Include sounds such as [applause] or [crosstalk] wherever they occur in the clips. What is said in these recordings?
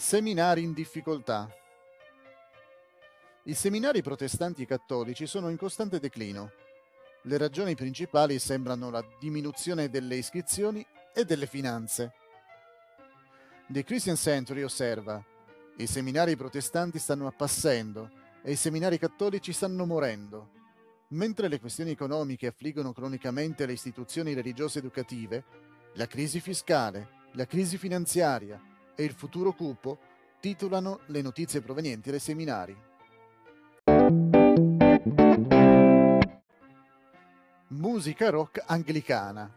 Seminari in difficoltà. I seminari protestanti e cattolici sono in costante declino. Le ragioni principali sembrano la diminuzione delle iscrizioni e delle finanze. The Christian Century osserva i seminari protestanti stanno appassendo e i seminari cattolici stanno morendo. Mentre le questioni economiche affliggono cronicamente le istituzioni religiose educative, la crisi fiscale, la crisi finanziaria e il futuro cupo titolano le notizie provenienti dai seminari. Musica rock anglicana.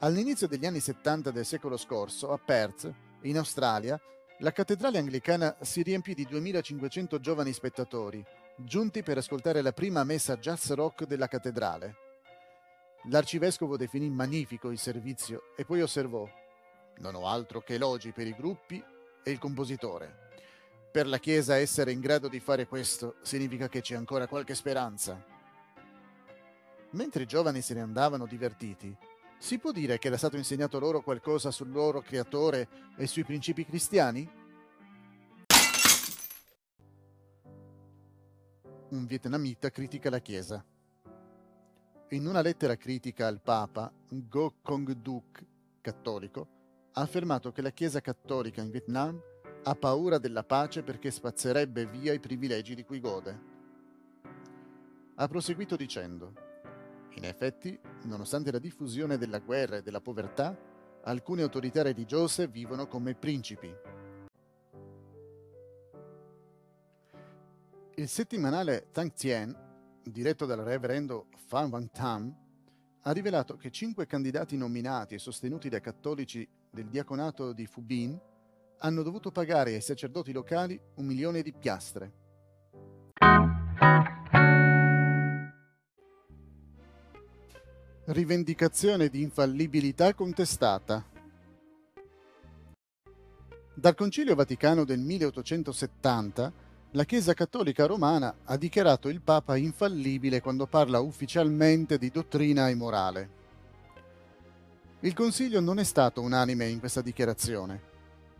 All'inizio degli anni 70 del secolo scorso, a Perth, in Australia, la cattedrale anglicana si riempì di 2500 giovani spettatori, giunti per ascoltare la prima messa jazz rock della cattedrale. L'arcivescovo definì magnifico il servizio e poi osservò: Non ho altro che elogi per i gruppi e il compositore. Per la Chiesa essere in grado di fare questo significa che c'è ancora qualche speranza. Mentre i giovani se ne andavano divertiti, si può dire che era stato insegnato loro qualcosa sul loro creatore e sui principi cristiani? Un vietnamita critica la Chiesa. In una lettera critica al Papa, Go Kong Duk, cattolico, ha affermato che la Chiesa cattolica in Vietnam ha paura della pace perché spazzerebbe via i privilegi di cui gode. Ha proseguito dicendo in effetti, nonostante la diffusione della guerra e della povertà, alcune autorità religiose vivono come principi. Il settimanale Tang Tien, diretto dal reverendo Fan Wang Tam, ha rivelato che cinque candidati nominati e sostenuti dai cattolici del diaconato di Fubin hanno dovuto pagare ai sacerdoti locali un milione di piastre. Rivendicazione di infallibilità contestata. Dal Concilio Vaticano del 1870, la Chiesa Cattolica Romana ha dichiarato il Papa infallibile quando parla ufficialmente di dottrina e morale. Il Consiglio non è stato unanime in questa dichiarazione.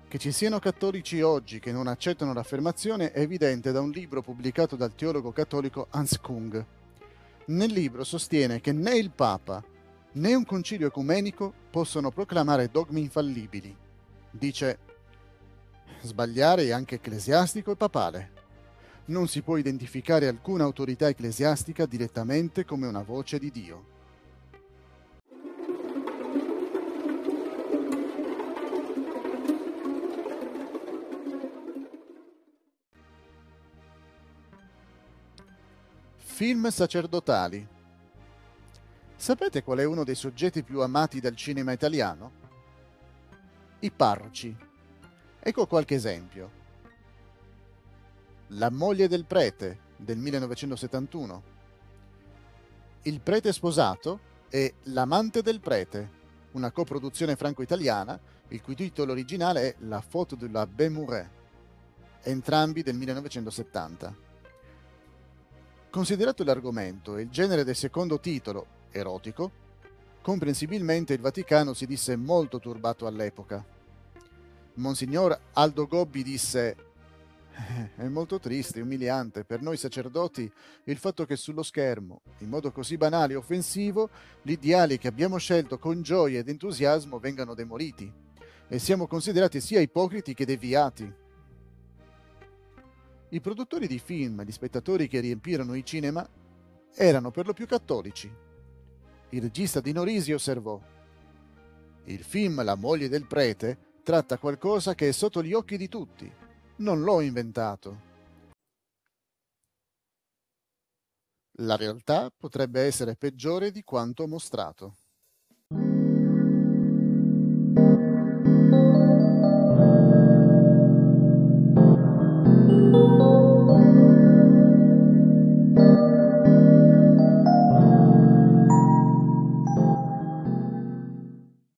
Che ci siano cattolici oggi che non accettano l'affermazione è evidente da un libro pubblicato dal teologo cattolico Hans Kung. Nel libro sostiene che né il Papa né un concilio ecumenico possono proclamare dogmi infallibili. Dice, sbagliare è anche ecclesiastico e papale. Non si può identificare alcuna autorità ecclesiastica direttamente come una voce di Dio. Film sacerdotali. Sapete qual è uno dei soggetti più amati dal cinema italiano? I parroci. Ecco qualche esempio. La moglie del prete del 1971. Il prete sposato e L'amante del prete, una coproduzione franco-italiana, il cui titolo originale è La faute de la Bémouret, entrambi del 1970. Considerato l'argomento e il genere del secondo titolo, erotico, comprensibilmente il Vaticano si disse molto turbato all'epoca. Monsignor Aldo Gobbi disse [laughs] è molto triste e umiliante per noi sacerdoti il fatto che sullo schermo, in modo così banale e offensivo, gli ideali che abbiamo scelto con gioia ed entusiasmo vengano demoliti e siamo considerati sia ipocriti che deviati. I produttori di film e gli spettatori che riempirono i cinema erano per lo più cattolici. Il regista di Norisi osservò Il film La moglie del prete tratta qualcosa che è sotto gli occhi di tutti. Non l'ho inventato. La realtà potrebbe essere peggiore di quanto mostrato.